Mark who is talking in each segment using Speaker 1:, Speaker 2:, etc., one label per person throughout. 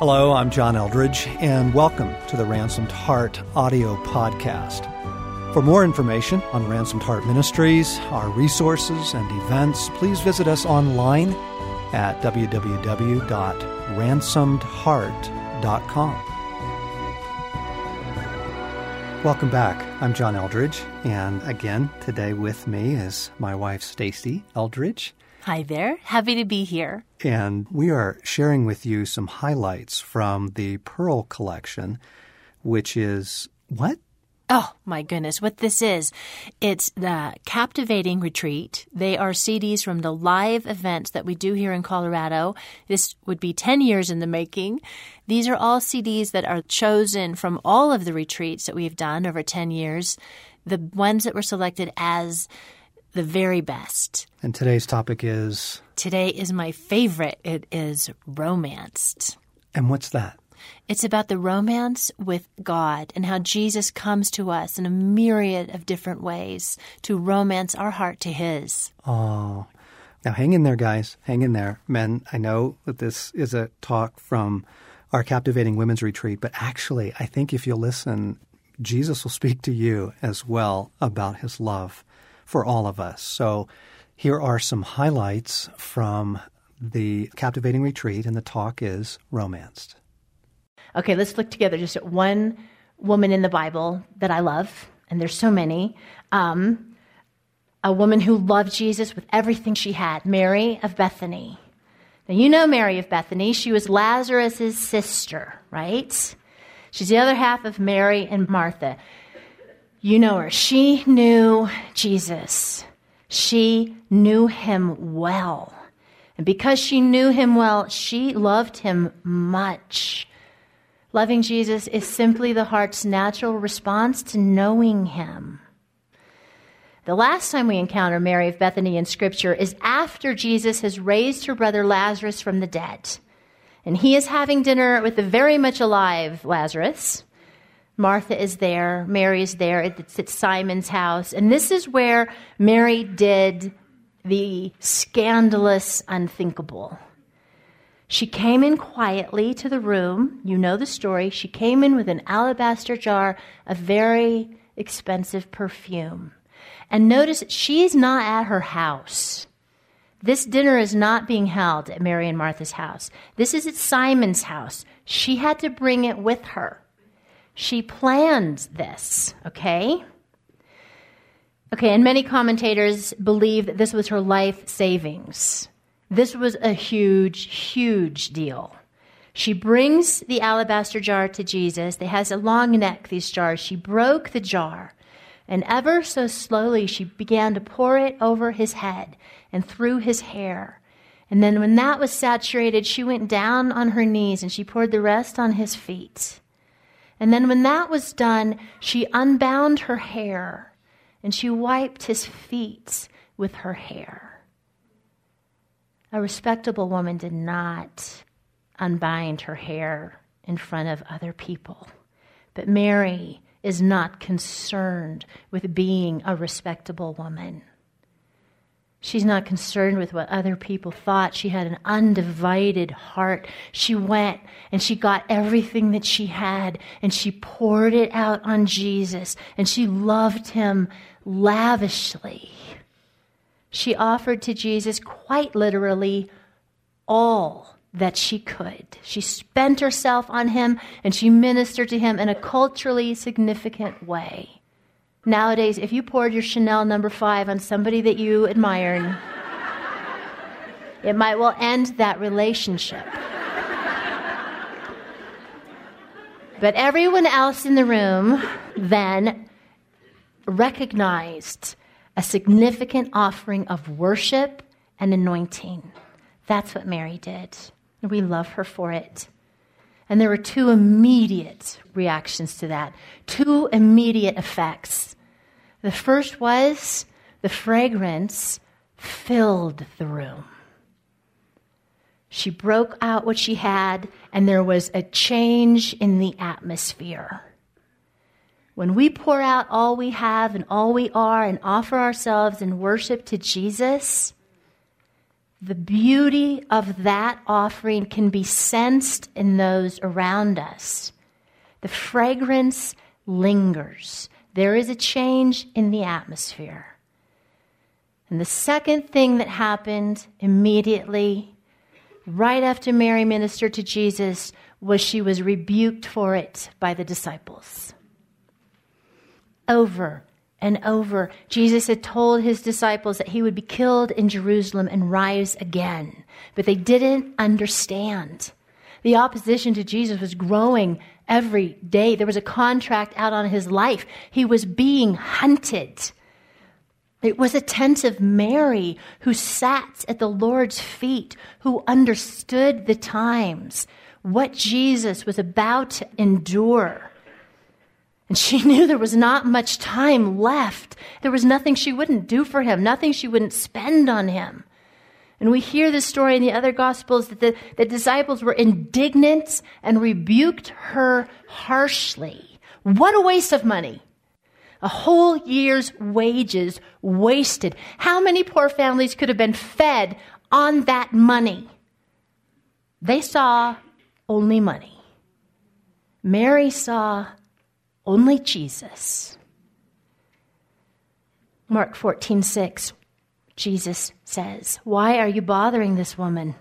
Speaker 1: Hello, I'm John Eldredge, and welcome to the Ransomed Heart audio podcast. For more information on Ransomed Heart Ministries, our resources, and events, please visit us online at www.ransomedheart.com. Welcome back. I'm John Eldredge, and again, today with me is my wife, Stasi Eldredge.
Speaker 2: Hi there. Happy to be here.
Speaker 1: And we are sharing with you some highlights from the Pearl collection, which is what?
Speaker 2: Oh my goodness, what this is. It's the Captivating Retreat. They are CDs from the live events that we do here in Colorado. This would be 10 years in the making. These are all CDs that are chosen from all of the retreats that we've done over 10 years, the ones that were selected as the very best.
Speaker 1: And today's topic is?
Speaker 2: Today is my favorite. It is romanced.
Speaker 1: And what's that?
Speaker 2: It's about the romance with God and how Jesus comes to us in a myriad of different ways to romance our heart to His.
Speaker 1: Oh. Now, hang in there, guys. Hang in there. Men, I know that this is a talk from our Captivating Women's Retreat, but actually, I think if you listen, Jesus will speak to you as well about His love for all of us. So, here are some highlights from the Captivating Retreat, and the talk is Romanced.
Speaker 2: Okay, let's look together just at one woman in the Bible that I love, and there's so many. Um, a woman who loved Jesus with everything she had, Mary of Bethany. Now, you know Mary of Bethany. She was Lazarus' sister, right? She's the other half of Mary and Martha. You know her. She knew Jesus. She knew him well. And because she knew him well, she loved him much. Loving Jesus is simply the heart's natural response to knowing him. The last time we encounter Mary of Bethany in Scripture is after Jesus has raised her brother Lazarus from the dead. And he is having dinner with the very much alive Lazarus. Martha is there, Mary is there, it's at Simon's house. And this is where Mary did the scandalous unthinkable. She came in quietly to the room. You know the story. She came in with an alabaster jar of very expensive perfume. And notice she's not at her house. This dinner is not being held at Mary and Martha's house. This is at Simon's house. She had to bring it with her. She planned this, okay? Okay, and many commentators believe that this was her life savings. This was a huge, huge deal. She brings the alabaster jar to Jesus. They has a long neck, these jars. She broke the jar, and ever so slowly she began to pour it over his head and through his hair. And then when that was saturated, she went down on her knees and she poured the rest on his feet. And then when that was done, she unbound her hair and she wiped his feet with her hair. A respectable woman did not unbind her hair in front of other people. But Mary is not concerned with being a respectable woman. She's not concerned with what other people thought. She had an undivided heart. She went and she got everything that she had and she poured it out on Jesus and she loved him lavishly. She offered to Jesus quite literally all that she could. She spent herself on him and she ministered to him in a culturally significant way. Nowadays, if you poured your Chanel number five on somebody that you admire, it might well end that relationship. But everyone else in the room then recognized a significant offering of worship and anointing. That's what Mary did. We love her for it. And there were two immediate reactions to that, two immediate effects. The first was the fragrance filled the room. She broke out what she had, and there was a change in the atmosphere. When we pour out all we have and all we are and offer ourselves in worship to Jesus, the beauty of that offering can be sensed in those around us. The fragrance lingers. There is a change in the atmosphere. And the second thing that happened immediately, right after Mary ministered to Jesus, was she was rebuked for it by the disciples. Over and over, Jesus had told his disciples that he would be killed in Jerusalem and rise again, but they didn't understand. The opposition to Jesus was growing every day. There was a contract out on his life. He was being hunted. It was attentive Mary who sat at the Lord's feet, who understood the times, what Jesus was about to endure. And she knew there was not much time left. There was nothing she wouldn't do for him, nothing she wouldn't spend on him. And we hear this story in the other gospels that the, the disciples were indignant and rebuked her harshly. What a waste of money. A whole year's wages wasted. How many poor families could have been fed on that money? They saw only money. Mary saw only Jesus. Mark 14, 6, Jesus says, Why are you bothering this woman?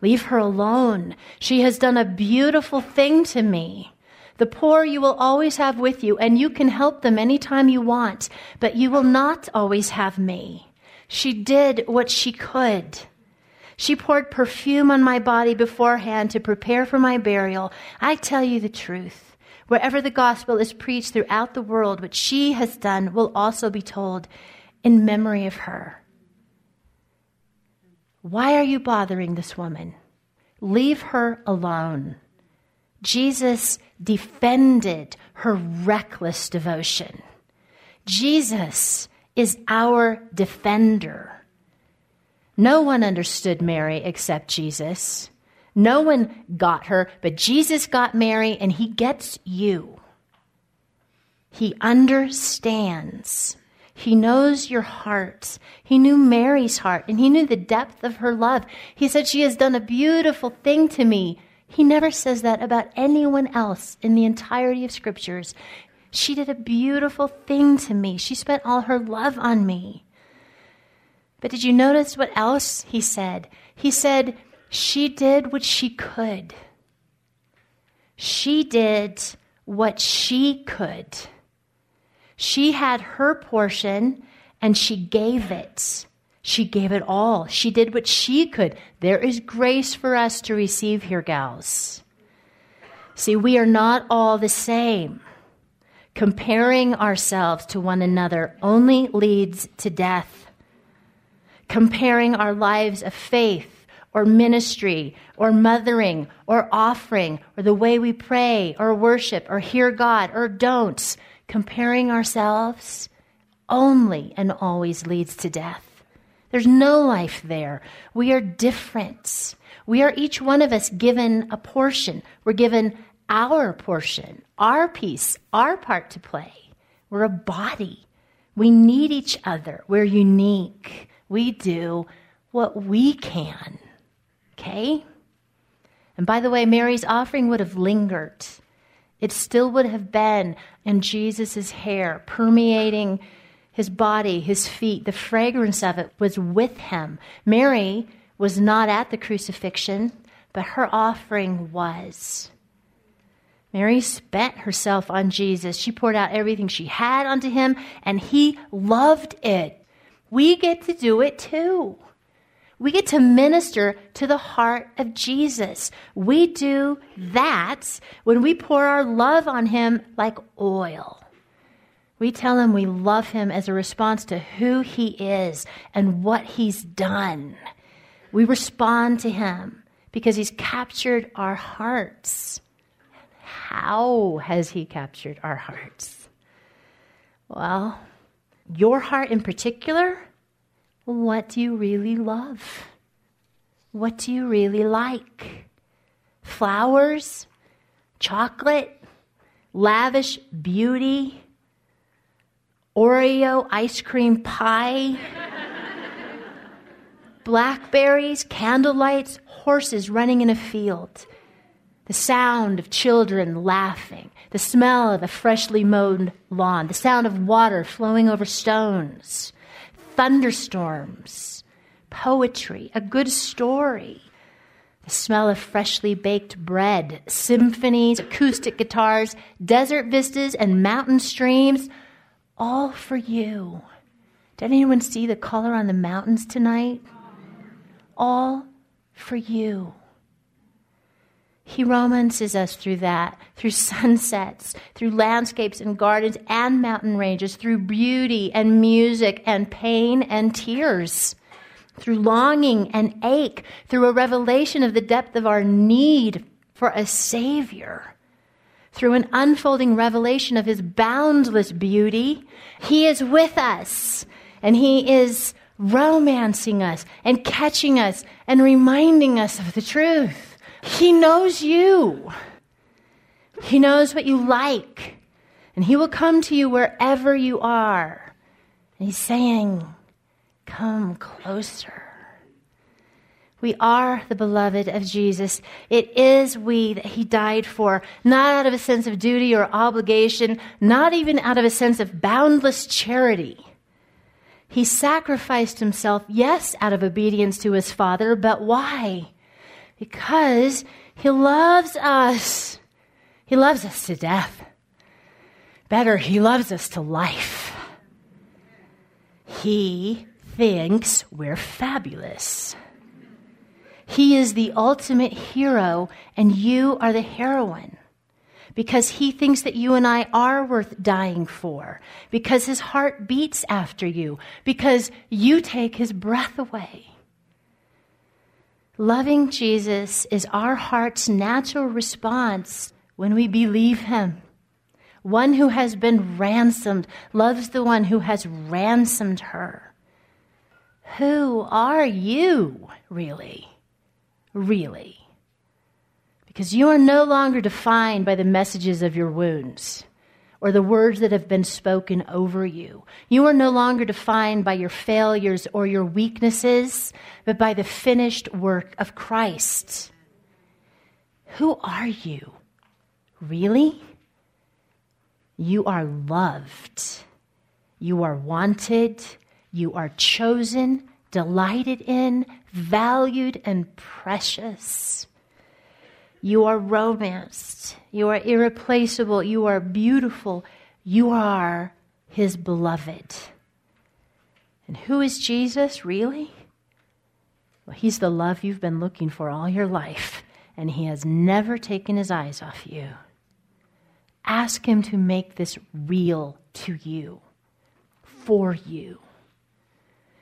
Speaker 2: Leave her alone. She has done a beautiful thing to me. The poor you will always have with you, and you can help them anytime you want, but you will not always have me. She did what she could. She poured perfume on my body beforehand to prepare for my burial. I tell you the truth. Wherever the gospel is preached throughout the world, what she has done will also be told in memory of her. Why are you bothering this woman? Leave her alone. Jesus defended her reckless devotion. Jesus is our defender. No one understood Mary except Jesus. No one got her, but Jesus got Mary and he gets you. He understands. He knows your heart. He knew Mary's heart and he knew the depth of her love. He said, She has done a beautiful thing to me. He never says that about anyone else in the entirety of scriptures. She did a beautiful thing to me. She spent all her love on me. But did you notice what else he said? He said, She did what she could. She did what she could. She had her portion and she gave it. She gave it all. She did what she could. There is grace for us to receive here, gals. See, we are not all the same. Comparing ourselves to one another only leads to death. Comparing our lives of faith or ministry or mothering or offering or the way we pray or worship or hear God or don't, comparing ourselves only and always leads to death. There's no life there. We are different. We are each one of us given a portion. We're given our portion, our piece, our part to play. We're a body. We need each other. We're unique. We do what we can. Okay? And by the way, Mary's offering would have lingered. It still would have been in Jesus' hair, permeating his body, his feet, the fragrance of it was with him. Mary was not at the crucifixion, but her offering was. Mary spent herself on Jesus. She poured out everything she had onto him, and he loved it. We get to do it too. We get to minister to the heart of Jesus. We do that when we pour our love on him like oil. We tell him we love him as a response to who he is and what he's done. We respond to him because he's captured our hearts. How has he captured our hearts? Well, your heart in particular, what do you really love? What do you really like? Flowers? Chocolate? Lavish beauty? Oreo ice cream pie, blackberries, candlelights, horses running in a field, the sound of children laughing, the smell of a freshly mowed lawn, the sound of water flowing over stones, thunderstorms, poetry, a good story, the smell of freshly baked bread, symphonies, acoustic guitars, desert vistas, and mountain streams, all for you. Did anyone see the color on the mountains tonight? All for you. He romances us through that, through sunsets, through landscapes and gardens and mountain ranges, through beauty and music and pain and tears, through longing and ache, through a revelation of the depth of our need for a Savior, through an unfolding revelation of His boundless beauty. He is with us and He is romancing us and catching us and reminding us of the truth. He knows you. He knows what you like. And He will come to you wherever you are. And He's saying, Come closer. We are the beloved of Jesus. It is we that He died for, not out of a sense of duty or obligation, not even out of a sense of boundless charity. He sacrificed Himself, yes, out of obedience to His Father, but why? Because he loves us. He loves us to death. Better, he loves us to life. He thinks we're fabulous. He is the ultimate hero, and you are the heroine. Because he thinks that you and I are worth dying for. Because his heart beats after you. Because you take his breath away. Loving Jesus is our heart's natural response when we believe him. One who has been ransomed loves the one who has ransomed her. Who are you, really? Really? Because you are no longer defined by the messages of your wounds or the words that have been spoken over you. You are no longer defined by your failures or your weaknesses, but by the finished work of Christ. Who are you? Really? You are loved. You are wanted. You are chosen, delighted in, valued, and precious. You are romanced. You are irreplaceable. You are beautiful. You are his beloved. And who is Jesus, really? Well, he's the love you've been looking for all your life, and he has never taken his eyes off you. Ask him to make this real to you, for you.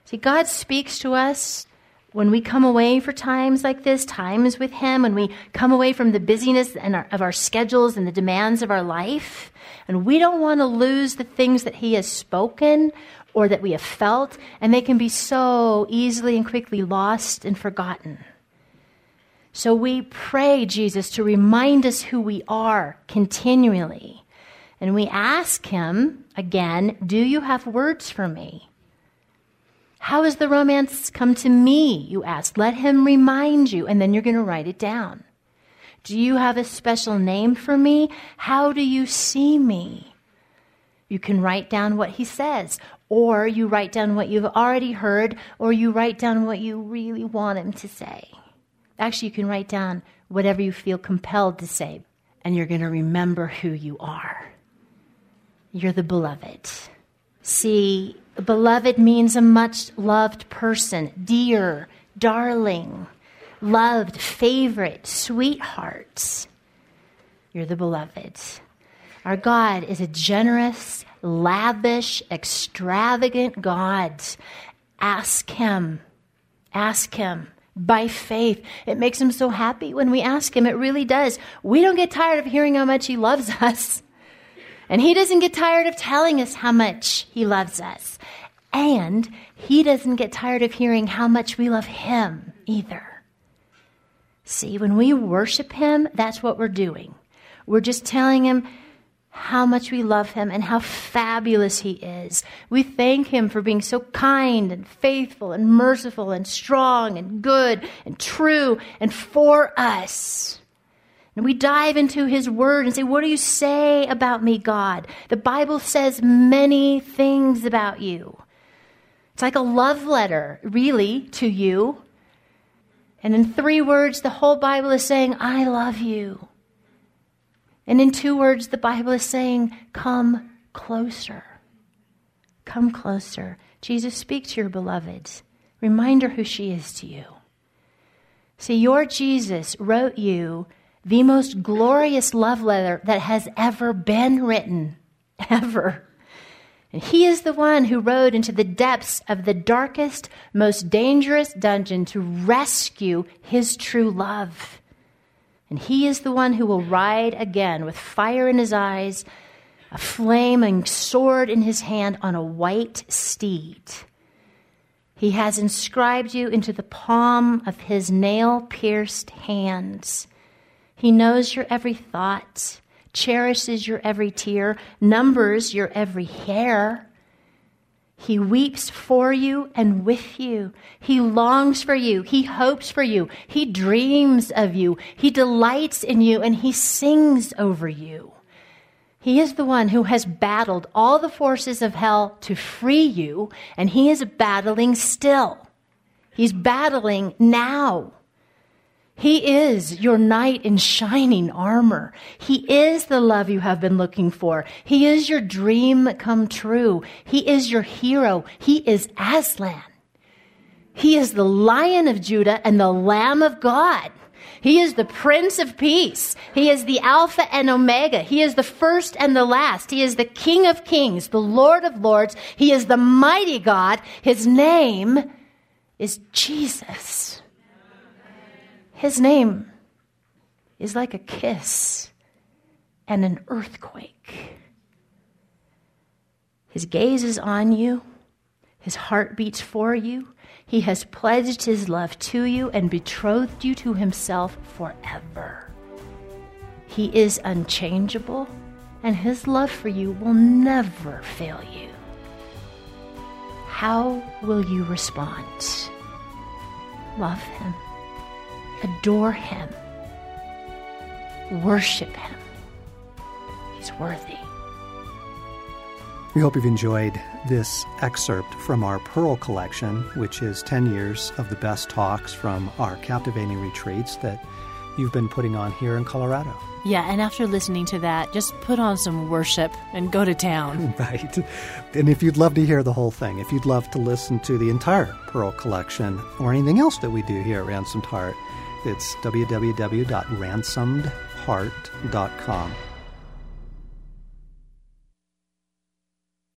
Speaker 2: See, God speaks to us when we come away for times like this, times with Him, when we come away from the busyness and our, of our schedules and the demands of our life, and we don't want to lose the things that He has spoken or that we have felt, and they can be so easily and quickly lost and forgotten. So we pray, Jesus, to remind us who we are continually. And we ask Him again, Do you have words for me? How has the romance come to me? You ask. Let him remind you, and then you're going to write it down. Do you have a special name for me? How do you see me? You can write down what he says, or you write down what you've already heard, or you write down what you really want him to say. Actually, you can write down whatever you feel compelled to say, and you're going to remember who you are. You're the beloved. See, beloved means a much loved person, dear, darling, loved, favorite, sweetheart. You're the beloved. Our God is a generous, lavish, extravagant God. Ask Him. Ask Him by faith. It makes Him so happy when we ask Him. It really does. We don't get tired of hearing how much He loves us. And he doesn't get tired of telling us how much he loves us. And he doesn't get tired of hearing how much we love him either. See, when we worship him, that's what we're doing. We're just telling him how much we love him and how fabulous he is. We thank him for being so kind and faithful and merciful and strong and good and true and for us. And we dive into his word and say, What do you say about me, God? The Bible says many things about you. It's like a love letter, really, to you. And in three words, the whole Bible is saying, I love you. And in two words, the Bible is saying, Come closer. Come closer. Jesus, speak to your beloved. Remind her who she is to you. See, your Jesus wrote you the most glorious love letter that has ever been written. Ever. And he is the one who rode into the depths of the darkest, most dangerous dungeon to rescue his true love. And he is the one who will ride again with fire in his eyes, a flaming sword in his hand on a white steed. He has inscribed you into the palm of his nail pierced hands. He knows your every thought, cherishes your every tear, numbers your every hair. He weeps for you and with you. He longs for you. He hopes for you. He dreams of you. He delights in you and he sings over you. He is the one who has battled all the forces of hell to free you, and he is battling still. He's battling now. He is your knight in shining armor. He is the love you have been looking for. He is your dream come true. He is your hero. He is Aslan. He is the lion of Judah and the lamb of God. He is the Prince of Peace. He is the Alpha and Omega. He is the first and the last. He is the King of Kings, the Lord of Lords. He is the mighty God. His name is Jesus. His name is like a kiss and an earthquake. His gaze is on you, his heart beats for you. He has pledged his love to you and betrothed you to himself forever. He is unchangeable, and his love for you will never fail you. How will you respond? Love him adore Him, worship Him. He's worthy.
Speaker 1: We hope you've enjoyed this excerpt from our Pearl collection, which is 10 years of the best talks from our captivating retreats that you've been putting on here in Colorado.
Speaker 3: Yeah, and after listening to that, just put on some worship and go to town.
Speaker 1: Right. And if you'd love to hear the whole thing, if you'd love to listen to the entire Pearl collection or anything else that we do here at Ransomed Heart, it's www.ransomedheart.com.